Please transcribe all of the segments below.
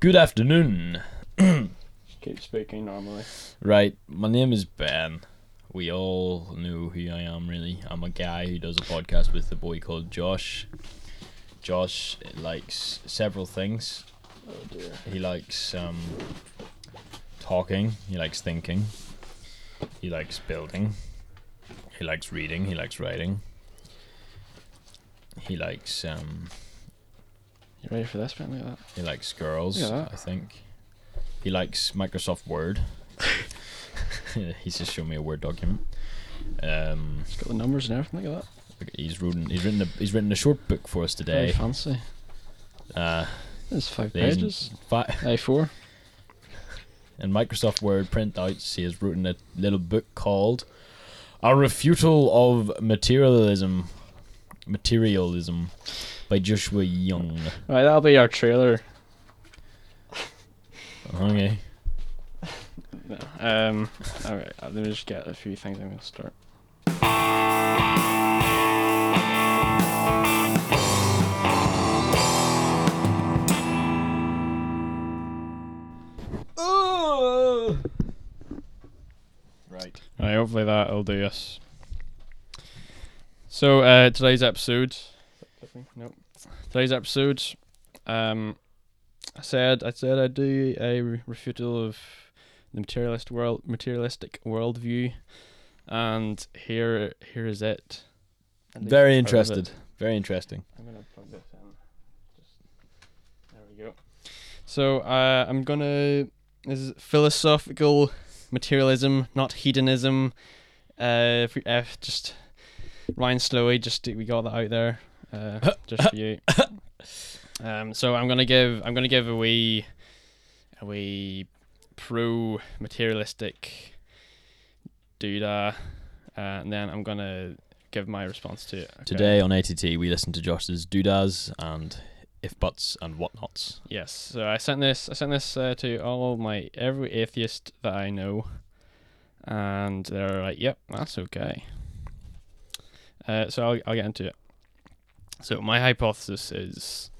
Good afternoon. Keep speaking normally. Right, my name is Ben. We all know who I am, really. I'm a guy who does a podcast with a boy called Josh. Josh likes several things. Oh dear. He likes um, talking, he likes thinking, he likes building, he likes reading, he likes writing, he likes um, You ready for this, at that. he likes girls, Yeah. I think. He likes Microsoft Word. he's just shown me a Word document. Um, It's got the numbers and everything. Look at that. he's written he's written a he's written a short book for us today. Very fancy. Uh, It's five pages. Five. A four. in Microsoft Word printouts, he has written a little book called "A Refutal of Materialism." Materialism by Joshua Young. Right, that'll be our trailer. Okay. No. Um. All right. Let me just get a few things. I'm gonna start. Right. All right. Hopefully that'll do us. So uh, today's episode. Nope. Today's episode. Um, I said I said I'd do a re- refutal of the materialist world, materialistic worldview, and here here is it. Very interested. it. Very interesting. I'm gonna plug this in. Just there we go. So uh, I'm gonna this is philosophical materialism, not hedonism. Uh, if we, uh, just Ryan Slowey, just we got that out there, uh, just for you. Um, so I'm gonna give I'm gonna give a wee a wee pro materialistic doodah, uh, and then I'm gonna give my response to it. okay? Today on ATT, we listen to Josh's doodads and if buts and whatnots. Yes. So I sent this. I sent this uh, to all my every atheist that I know, and they're like, "Yep, that's okay." Uh, so I'll I'll get into it. So my hypothesis is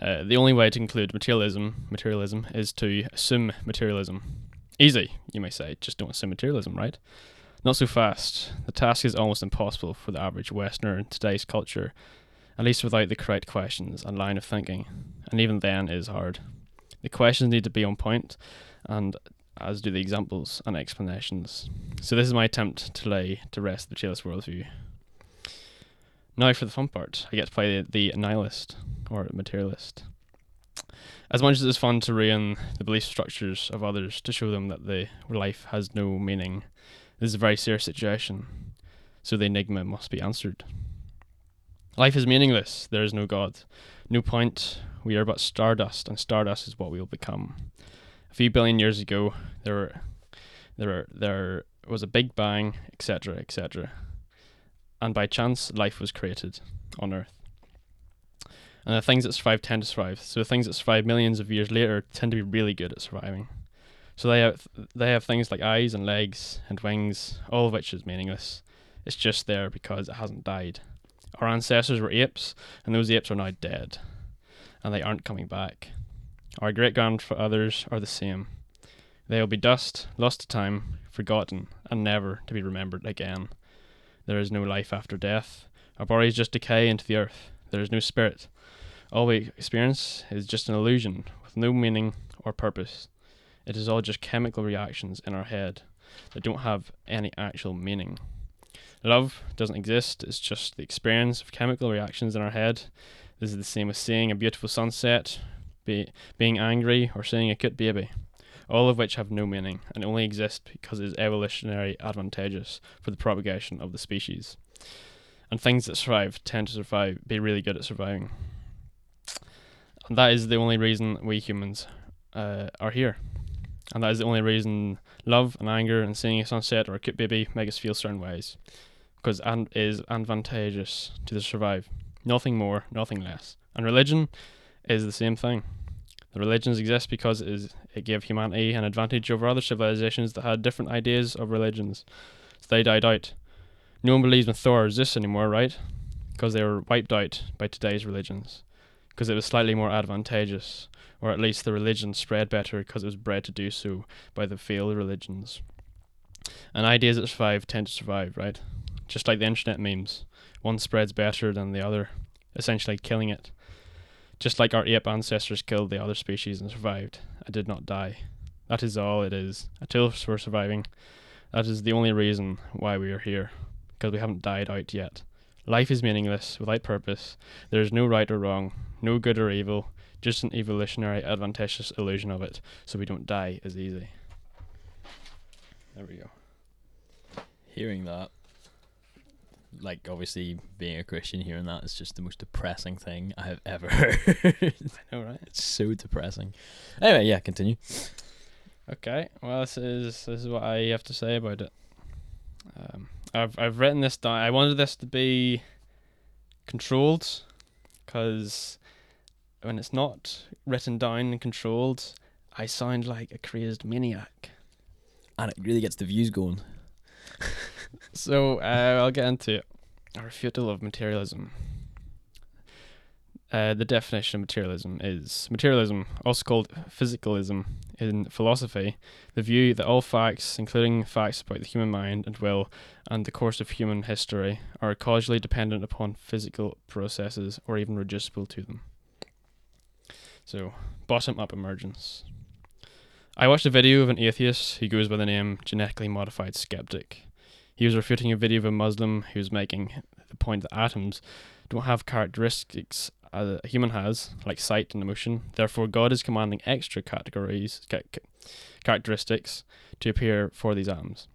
uh, the only way to include materialism materialism is to assume materialism. Easy, you may say. Just don't assume materialism, right? Not so fast. The task is almost impossible for the average Westerner in today's culture, at least without the correct questions and line of thinking and even then it is hard. The questions need to be on point, and as do the examples and explanations. So this is my attempt to lay to rest the materialist worldview. Now for the fun part, I get to play the, the nihilist or materialist. As much as it's fun to ruin the belief structures of others to show them that the life has no meaning, this is a very serious situation. So the enigma must be answered. Life is meaningless. There is no God. No point. We are but stardust, and stardust is what we will become. A few billion years ago, there were, there were, there was a big bang, etc., etc., and by chance, life was created on Earth. And the things that survive tend to survive. So the things that survive millions of years later tend to be really good at surviving. So they have they have things like eyes and legs and wings, all of which is meaningless. It's just there because it hasn't died. Our ancestors were apes, and those apes are now dead, and they aren't coming back. Our great grandfathers are the same. They will be dust, lost to time, forgotten, and never to be remembered again. There is no life after death. Our bodies just decay into the earth. There is no spirit. All we experience is just an illusion with no meaning or purpose. It is all just chemical reactions in our head that don't have any actual meaning. Love doesn't exist, it's just the experience of chemical reactions in our head. This is the same as seeing a beautiful sunset, be, being angry, or seeing a cute baby, all of which have no meaning and only exist because it is evolutionary advantageous for the propagation of the species. And things that survive tend to survive, be really good at surviving. And that is the only reason we humans uh, are here. And that is the only reason love and anger and seeing a sunset or a cute baby make us feel certain ways because it is advantageous to the survive. Nothing more, nothing less. And religion is the same thing. The religions exist because it, is, it gave humanity an advantage over other civilizations that had different ideas of religions. So they died out. No one believes in Thor or Zeus anymore, right? Because they were wiped out by today's religions. because it was slightly more advantageous, or at least the religion spread better because it was bred to do so by the failed religions. And ideas that survive tend to survive, right? Just like the internet memes, one spreads better than the other, essentially killing it. Just like our ape ancestors killed the other species and survived, I did not die. That is all it is. A tool for surviving. That is the only reason why we are here, because we haven't died out yet. Life is meaningless, without purpose. There is no right or wrong, no good or evil, just an evolutionary advantageous illusion of it, so we don't die as easy. There we go. Hearing that, like obviously being a Christian, hearing that is just the most depressing thing I have ever heard. I know, right? it's so depressing. Anyway, yeah, continue. Okay, well, this is this is what I have to say about it. Um, I've I've written this down. I wanted this to be controlled, because when it's not written down and controlled, I sound like a crazed maniac. And it really gets the views going. So uh, I'll get into. A refutal of materialism. Uh, the definition of materialism is materialism, also called physicalism in philosophy, the view that all facts, including facts about the human mind and will and the course of human history, are causally dependent upon physical processes or even reducible to them. So, bottom up emergence. I watched a video of an atheist who goes by the name Genetically Modified Skeptic. He was refuting a video of a Muslim who was making the point that atoms don't have characteristics uh, a human has, like sight and emotion. Therefore, God is commanding extra categories, ca- ca- characteristics to appear for these atoms.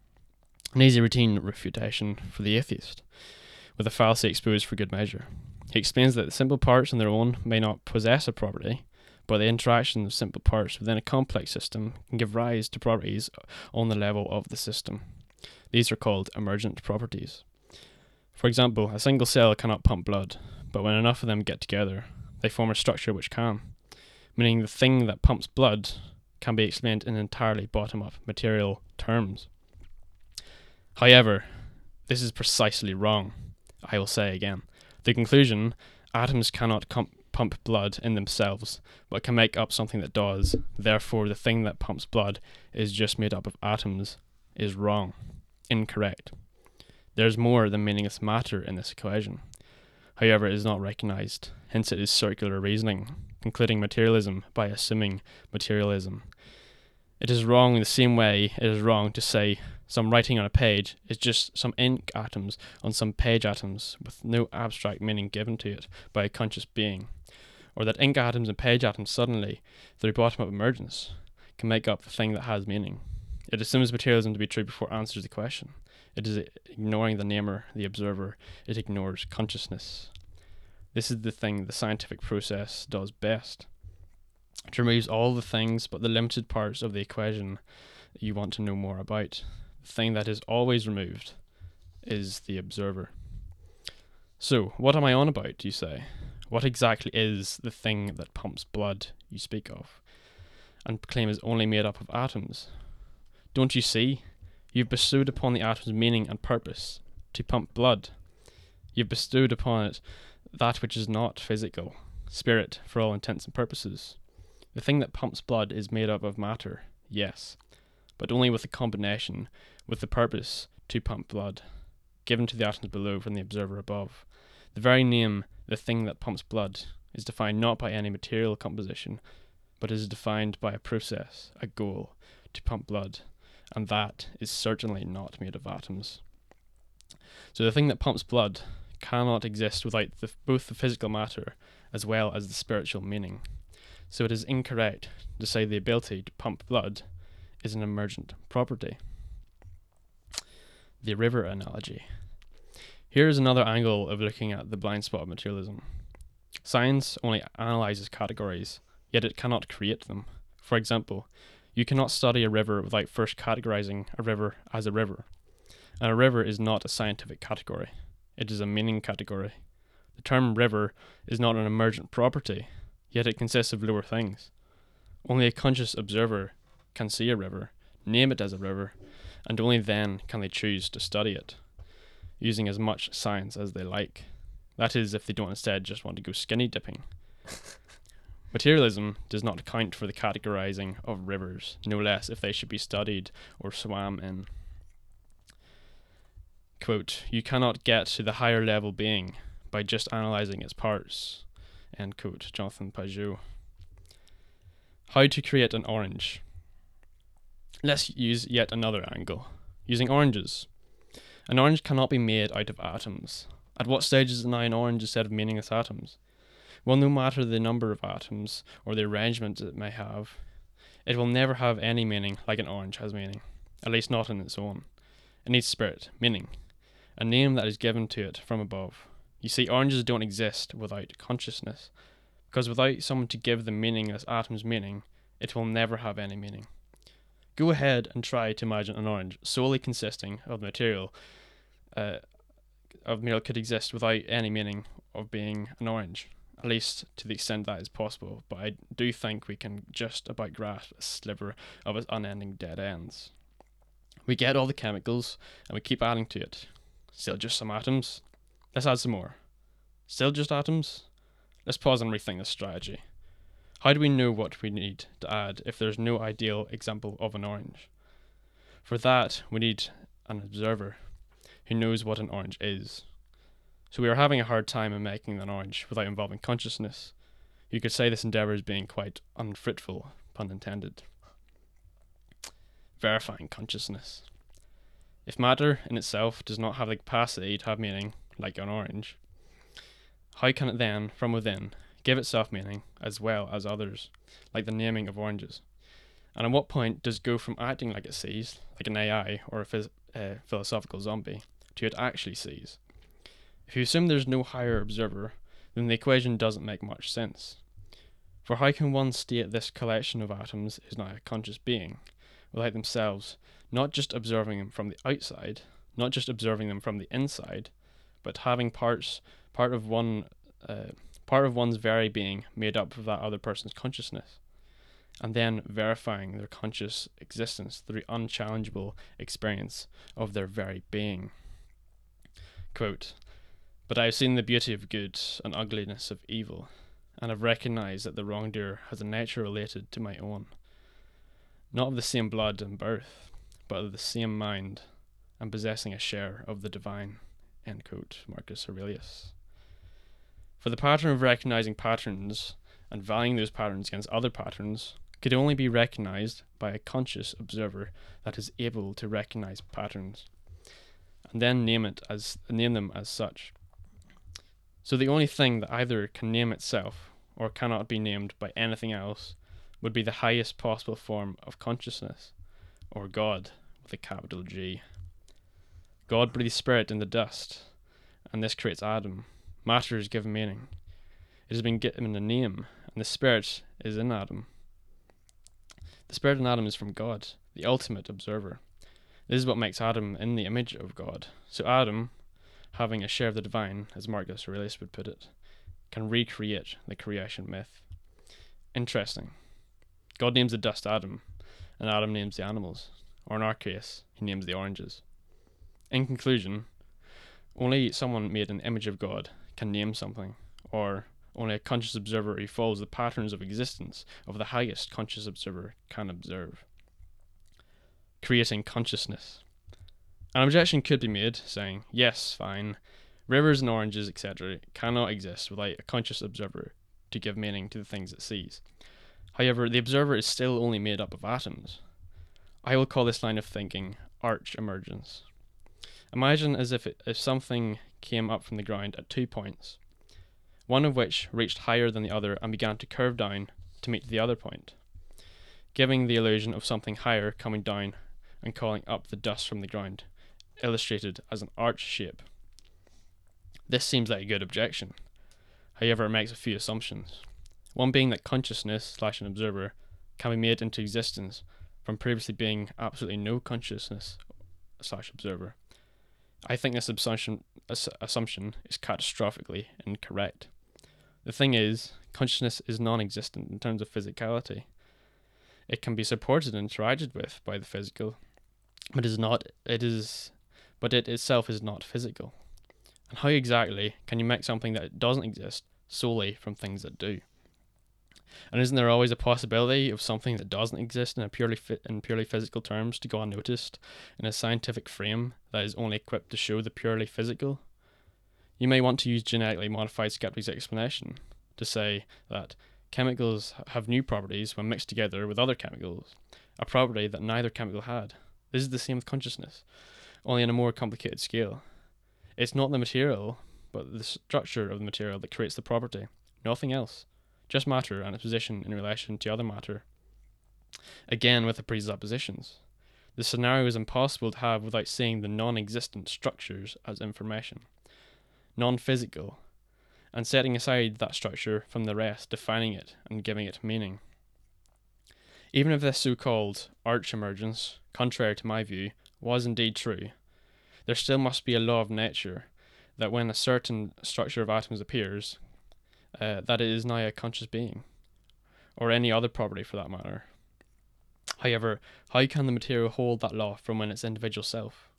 An easy routine refutation for the atheist, with a fallacy exposed for good measure. He explains that the simple parts on their own may not possess a property, but the interaction of simple parts within a complex system can give rise to properties on the level of the system. These are called emergent properties. For example, a single cell cannot pump blood, but when enough of them get together, they form a structure which can, meaning the thing that pumps blood can be explained in entirely bottom up material terms. However, this is precisely wrong. I will say again. The conclusion atoms cannot com- pump blood in themselves, but can make up something that does. Therefore, the thing that pumps blood is just made up of atoms is wrong, incorrect. There's more than meaningless matter in this equation. However, it is not recognized, hence, it is circular reasoning, concluding materialism by assuming materialism. It is wrong in the same way it is wrong to say some writing on a page is just some ink atoms on some page atoms with no abstract meaning given to it by a conscious being, or that ink atoms and page atoms suddenly, through bottom up emergence, can make up the thing that has meaning. It assumes materialism to be true before answers the question. It is ignoring the namer, the observer. It ignores consciousness. This is the thing the scientific process does best. It removes all the things but the limited parts of the equation you want to know more about. The thing that is always removed is the observer. So, what am I on about, you say? What exactly is the thing that pumps blood you speak of, and claim is only made up of atoms? Don't you see? You've bestowed upon the atoms meaning and purpose to pump blood. You've bestowed upon it that which is not physical, spirit for all intents and purposes. The thing that pumps blood is made up of matter, yes, but only with a combination with the purpose to pump blood, given to the atoms below from the observer above. The very name, the thing that pumps blood, is defined not by any material composition, but is defined by a process, a goal, to pump blood, and that is certainly not made of atoms. So the thing that pumps blood cannot exist without the, both the physical matter as well as the spiritual meaning. So it is incorrect to say the ability to pump blood is an emergent property. The river analogy. Here is another angle of looking at the blind spot of materialism. Science only analyzes categories, yet it cannot create them. For example, you cannot study a river without first categorizing a river as a river. And a river is not a scientific category, it is a meaning category. The term river is not an emergent property, yet it consists of lower things. Only a conscious observer can see a river, name it as a river, and only then can they choose to study it, using as much science as they like. That is, if they don't instead just want to go skinny dipping. Materialism does not account for the categorizing of rivers, no less if they should be studied or swam in. Quote, you cannot get to the higher level being by just analyzing its parts. End quote, Jonathan Pageau. How to create an orange. Let's use yet another angle. Using oranges. An orange cannot be made out of atoms. At what stage is now an orange instead of meaningless atoms? Well, no matter the number of atoms or the arrangement it may have, it will never have any meaning like an orange has meaning, at least not in its own. It needs spirit, meaning, a name that is given to it from above. You see, oranges don't exist without consciousness, because without someone to give the meaningless atoms meaning, it will never have any meaning. Go ahead and try to imagine an orange solely consisting of material uh, of material could exist without any meaning of being an orange at least to the extent that is possible, but I do think we can just about grasp a sliver of its unending dead ends. We get all the chemicals and we keep adding to it. Still just some atoms. Let's add some more. Still just atoms? Let's pause and rethink this strategy. How do we know what we need to add if there's no ideal example of an orange? For that, we need an observer who knows what an orange is. So we are having a hard time in making an orange without involving consciousness. You could say this endeavour is being quite unfruitful, pun intended. Verifying consciousness. If matter in itself does not have the capacity to have meaning, like an orange, how can it then, from within, give itself meaning as well as others, like the naming of oranges? And at what point does go from acting like it sees, like an AI or a phys- uh, philosophical zombie, to it actually sees? If you assume there's no higher observer, then the equation doesn't make much sense. For how can one state this collection of atoms is not a conscious being, without themselves not just observing them from the outside, not just observing them from the inside, but having parts part of one uh, part of one's very being made up of that other person's consciousness, and then verifying their conscious existence through unchallengeable experience of their very being. Quote, but I have seen the beauty of good and ugliness of evil, and have recognized that the wrongdoer has a nature related to my own, not of the same blood and birth, but of the same mind, and possessing a share of the divine. End quote, Marcus Aurelius. For the pattern of recognizing patterns and valuing those patterns against other patterns could only be recognized by a conscious observer that is able to recognize patterns and then name it as name them as such. So the only thing that either can name itself or cannot be named by anything else would be the highest possible form of consciousness, or God with a capital G. God breathes spirit in the dust, and this creates Adam. Matter is given meaning. It has been given a name, and the spirit is in Adam. The spirit in Adam is from God, the ultimate observer. This is what makes Adam in the image of God. So Adam, having a share of the divine, as Marcus Aurelius would put it, can recreate the creation myth. Interesting. God names the dust Adam, and Adam names the animals, or in our case, he names the oranges. In conclusion, only someone made an image of God can name something, or only a conscious observer who follows the patterns of existence of the highest conscious observer can observe. Creating consciousness. An objection could be made, saying, yes, fine, rivers and oranges, etc., cannot exist without a conscious observer to give meaning to the things it sees. However, the observer is still only made up of atoms. I will call this line of thinking arch emergence. Imagine as if, it, if something came up from the ground at two points, one of which reached higher than the other and began to curve down to meet the other point, giving the illusion of something higher coming down and calling up the dust from the ground illustrated as an arch shape. This seems like a good objection. However, it makes a few assumptions. One being that consciousness slash an observer can be made into existence from previously being absolutely no consciousness slash observer. I think this assumption assumption is catastrophically incorrect. The thing is, consciousness is non-existent in terms of physicality. It can be supported and interacted with by the physical, but is not. It is but it itself is not physical. And how exactly can you make something that doesn't exist solely from things that do? And isn't there always a possibility of something that doesn't exist in purely fi- in purely physical terms to go unnoticed in a scientific frame that is only equipped to show the purely physical? You may want to use genetically modified skeptics' explanation to say that chemicals have new properties when mixed together with other chemicals, a property that neither chemical had. This is the same with consciousness, only on a more complicated scale. It's not the material, but the structure of the material that creates the property, nothing else just matter and its position in relation to other matter. Again, with the presuppositions. The scenario is impossible to have without seeing the non existent structures as information, non physical, and setting aside that structure from the rest, defining it and giving it meaning. Even if this so called arch emergence, contrary to my view, was indeed true, there still must be a law of nature that when a certain structure of atoms appears, uh, that it is now a conscious being, or any other property for that matter. However, how can the material hold that law from in its individual self?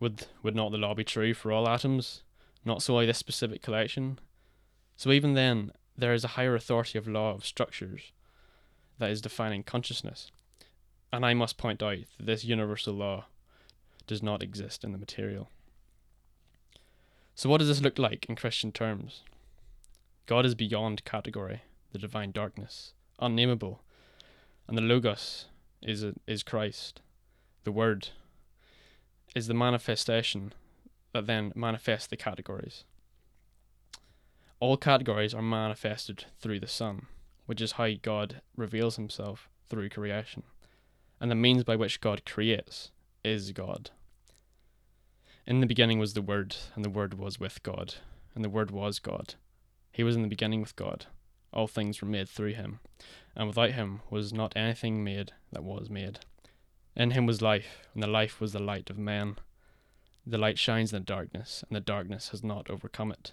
Would would not the law be true for all atoms, not solely this specific collection? So even then, there is a higher authority of law of structures that is defining consciousness, and I must point out that this universal law does not exist in the material. So, what does this look like in Christian terms? God is beyond category, the divine darkness, unnameable, and the Logos is a, is Christ, the Word, is the manifestation that then manifests the categories. All categories are manifested through the Son, which is how God reveals Himself through creation, and the means by which God creates is God. In the beginning was the Word, and the Word was with God, and the Word was God. He was in the beginning with God. All things were made through him, and without him was not anything made that was made. In him was life, and the life was the light of men. The light shines in the darkness, and the darkness has not overcome it.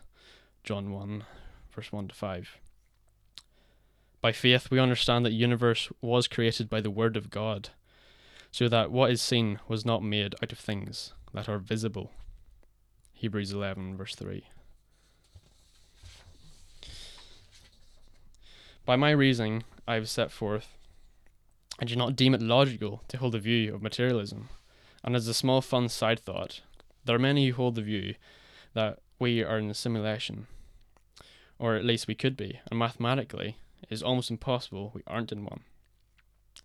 John 1, verse 1 to 5. By faith, we understand that the universe was created by the Word of God, so that what is seen was not made out of things that are visible. Hebrews 11, verse 3. By my reasoning, I have set forth, I do not deem it logical to hold a view of materialism. And as a small fun side thought, there are many who hold the view that we are in a simulation, or at least we could be, and mathematically, it is almost impossible we aren't in one,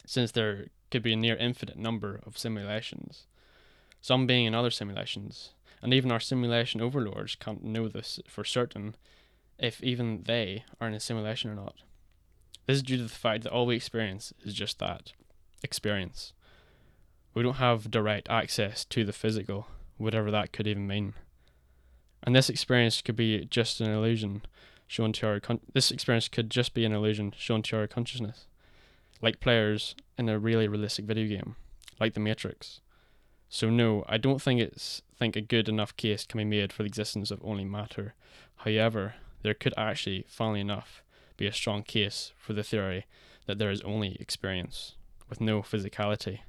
since there could be a near infinite number of simulations, some being in other simulations, and even our simulation overlords can't know this for certain if even they are in a simulation or not. This is due to the fact that all we experience is just that experience. We don't have direct access to the physical, whatever that could even mean. And this experience could be just an illusion shown to our con- this experience could just be an illusion shown to our consciousness, like players in a really realistic video game, like The Matrix. So no, I don't think it's think a good enough case can be made for the existence of only matter. However, there could actually, funnily enough, be a strong case for the theory that there is only experience, with no physicality.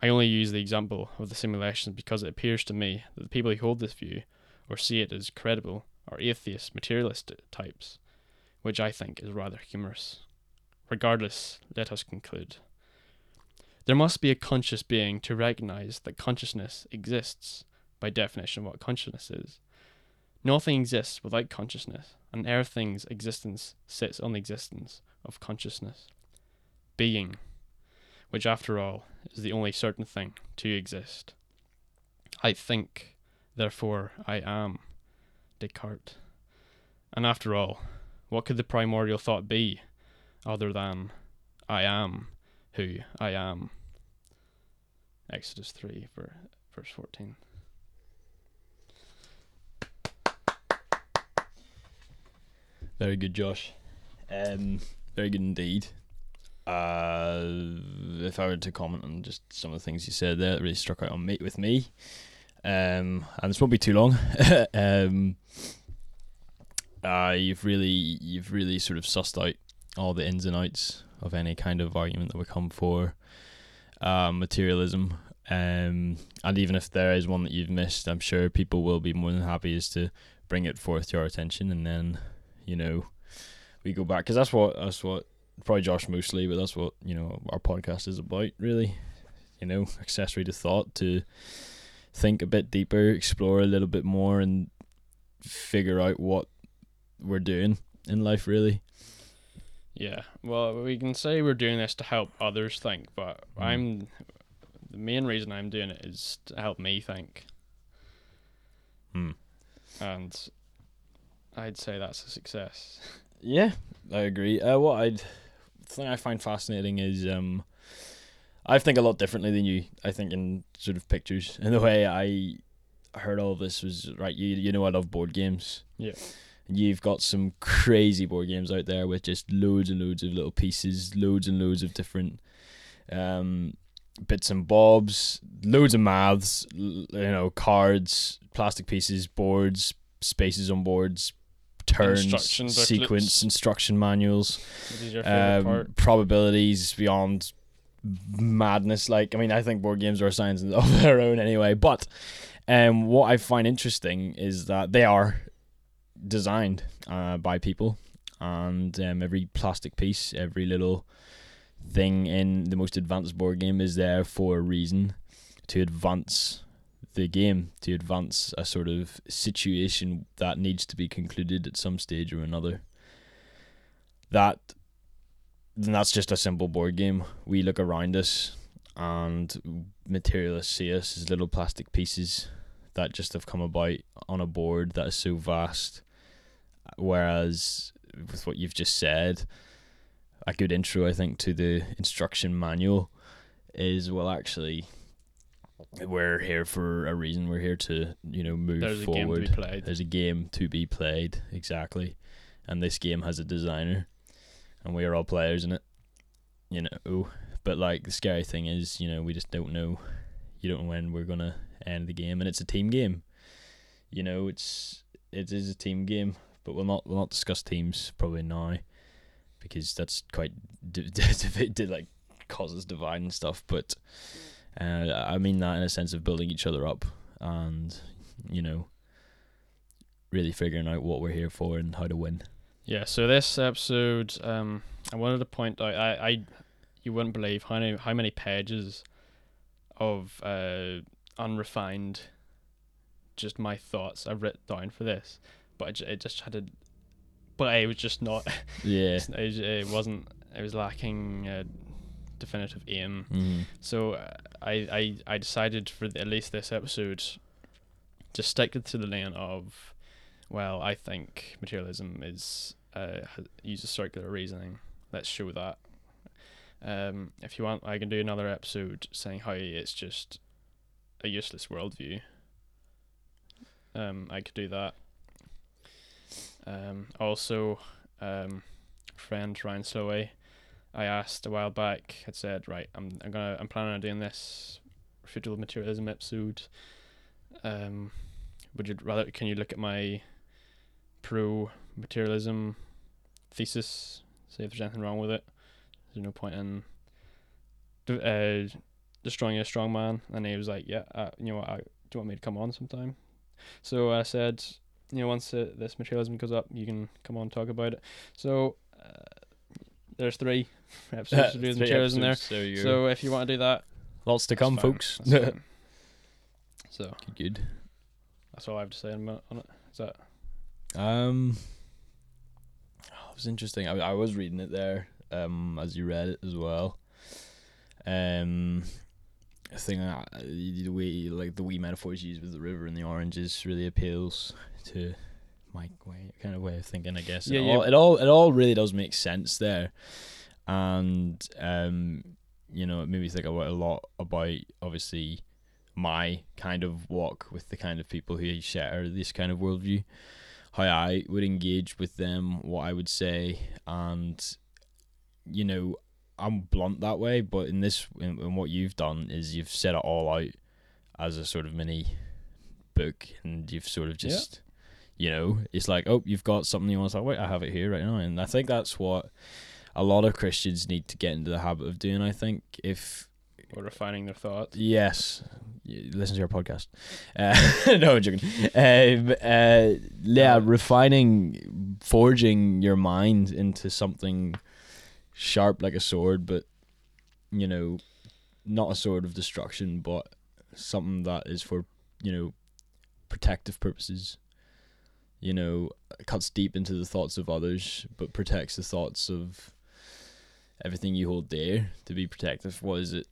I only use the example of the simulations because it appears to me that the people who hold this view, or see it as credible, are atheist, materialist types, which I think is rather humorous. Regardless, let us conclude. There must be a conscious being to recognize that consciousness exists, by definition, what consciousness is. Nothing exists without consciousness, and everything's existence sits on the existence of consciousness. Being, which after all is the only certain thing to exist. I think, therefore I am. Descartes. And after all, what could the primordial thought be other than I am who I am? Exodus 3, verse 14. Very good, Josh. Um, very good indeed. Uh, if I were to comment on just some of the things you said there, it really struck out on me with me. Um, and this won't be too long. um, uh, you've really, you've really sort of sussed out all the ins and outs of any kind of argument that would come for uh, materialism. Um, and even if there is one that you've missed, I'm sure people will be more than happy as to bring it forth to our attention and then you know, we go back because that's what that's what probably Josh mostly, but that's what you know our podcast is about. Really, you know, accessory to thought to think a bit deeper, explore a little bit more, and figure out what we're doing in life. Really, Yeah. Well, we can say we're doing this to help others think, but Mm. I'm the main reason I'm doing it is to help me think, Hmm. and I'd say that's a success. Yeah, I agree. Uh, what I'd the thing I find fascinating is um, I think a lot differently than you. I think in sort of pictures and the way I heard all of this was right. You you know I love board games. Yeah. You've got some crazy board games out there with just loads and loads of little pieces, loads and loads of different um, bits and bobs, loads of maths, you know, cards, plastic pieces, boards, spaces on boards, turns, Instruction booklets. sequence, instruction manuals, What is your favorite um, probabilities beyond madness. Like, I mean, I think board games are a science of their own anyway. But um, what I find interesting is that they are designed uh, by people, and um, every plastic piece, every little thing in the most advanced board game is there for a reason to advance the game, to advance a sort of situation that needs to be concluded at some stage or another. That then that's just a simple board game. We look around us and materialists see us as little plastic pieces that just have come about on a board that is so vast. Whereas with what you've just said, a good intro I think to the instruction manual is well actually we're here for a reason. We're here to, you know, move There's a game to forward. be played. There's a game to be played, exactly. And this game has a designer, and we are all players in it. You know, but like the scary thing is, you know, we just don't know. You don't know when we're gonna end the game, and it's a team game. You know, it's it is a team game, but we'll not we'll not discuss teams probably now, because that's quite d- d- like causes divide and stuff. But uh, I mean that in a sense of building each other up, and you know, really figuring out what we're here for and how to win. Yeah, so this episode, um, I wanted to point out, I, I, you wouldn't believe how many, how many pages of uh, unrefined, just my thoughts I've written down for this, but it, ju- it just had to, but it was just not, Yeah. it, it wasn't, it was lacking a definitive aim. Mm. So uh, I, I, I decided for at least this episode to stick to the lane of, well, I think materialism is uh, uses circular reasoning. Let's show that. Um, if you want, I can do another episode saying how it's just a useless worldview. Um, I could do that. Um, also, um, friend Ryan Sloway, I asked a while back. Had said, right, I'm I'm gonna I'm planning on doing this refutable materialism episode. Um, would you rather? Can you look at my pro materialism thesis? See if there's anything wrong with it. There's no point in uh, destroying a strong man. And he was like, yeah, uh, you know what? I, do you want me to come on sometime? So I said, you know, once uh, this materialism goes up, you can come on and talk about it. So uh, there's three episodes to do with materialism there. there you. So if you want to do that, lots to come, folks. So Good. that's all I have to say on it. on it. Is that Um, it was interesting. I, I was reading it there. Um, as you read it as well. Um, I think uh, the way like the wee metaphors used with the river and the oranges really appeals to my way kind of way of thinking. I guess. Yeah, it, yeah. All, it all it all really does make sense there, and um, you know, it made me think about a lot about obviously my kind of walk with the kind of people who share this kind of worldview how I would engage with them, what I would say, and you know, I'm blunt that way, but in this, in, in what you've done is you've set it all out as a sort of mini book, and you've sort of Yeah. just, you know, it's like, oh, you've got something you want to talk about, I have it here right now, and I think that's what a lot of Christians need to get into the habit of doing. I think if or refining their thoughts? Yes, listen to our podcast. Uh, no, I'm joking. Um, uh, yeah, refining, forging your mind into something sharp like a sword, but you know, not a sword of destruction, but something that is for you know protective purposes. You know, cuts deep into the thoughts of others, but protects the thoughts of everything you hold dear to be protective. What is it?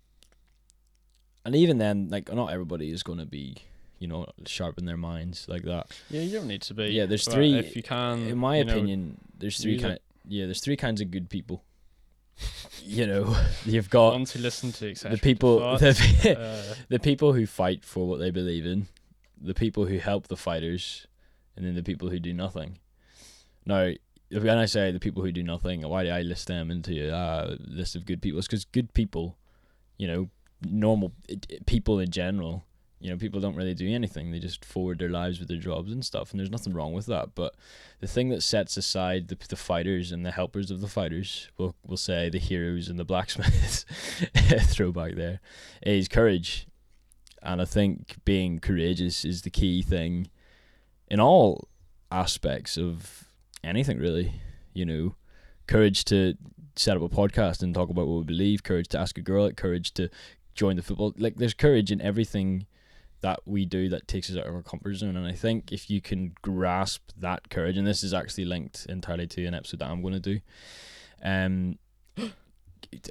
And even then, like not everybody is going to be, you know, sharp in their minds like that. Yeah, you don't need to be. Yeah, there's three- If you can, in my you know, opinion, there's three kind. Yeah, there's three kinds of good people. You know, you've got who listen to the people, the, uh, the people who fight for what they believe in, the people who help the fighters, and then the people who do nothing. Now, when I say the people who do nothing, why do I list them into a list of good people? It's because good people, you know, normal people in general, you know, people don't really do anything. They just forward their lives with their jobs and stuff, and there's nothing wrong with that. But the thing that sets aside the, the fighters and the helpers of the fighters, we'll, we'll say the heroes and the blacksmiths, throwback there, is courage. And I think being courageous is the key thing in all aspects of anything, really. You know, courage to set up a podcast and talk about what we believe, courage to ask a girl courage to join the football. Like, there's courage in everything that we do that takes us out of our comfort zone. And I think if you can grasp that courage, and this is actually linked entirely to an episode that I'm going to do, um,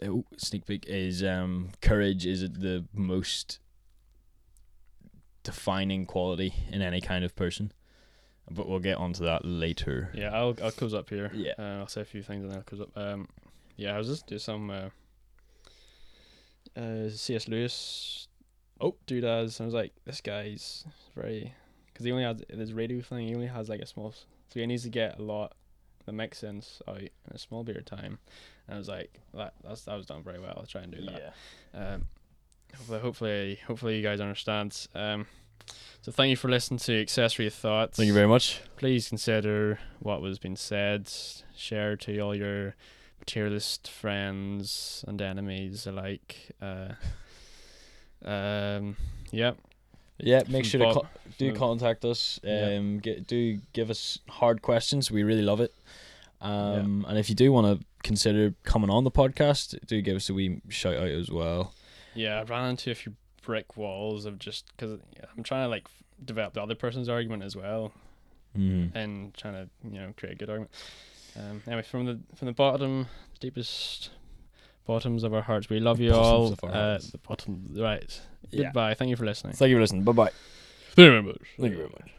oh, sneak peek is um, courage is the most defining quality in any kind of person. But we'll get onto that later. yeah, I'll I'll close up here. Yeah. Uh, I'll say a few things and then I'll close up. Um, yeah, I was just do some uh, uh, C.S. Lewis. Oh. dude, as I was like, this guy's very because he only has this radio thing. He only has like a small, so he needs to get a lot that makes sense out in a small period of time. And I was like, that that's that was done very well. I'll try and do that. Um, hopefully, hopefully, hopefully you guys understand. Um, so thank you for listening to Accessory Thoughts. Thank you very much. Please consider what was being said. Share to all your materialist friends and enemies alike. Uh, um, yep. Yeah, make From sure to co- do from- contact us. Yeah. Um, get, do give us hard questions. We really love it. Um, and if you do want to consider coming on the podcast, do give us a wee shout out as well. Yeah, I ran into a few brick walls of just because I'm trying to like develop the other person's argument as well. Mm. and trying to you know create a good argument. Um, anyway, from the from the bottom, deepest bottoms of our hearts, we love you Bottoms all. of our Uh, the bottom, right. Yeah. Goodbye. Thank you for listening. Thank you for listening. Bye bye. Thank you very much. Thank you very much.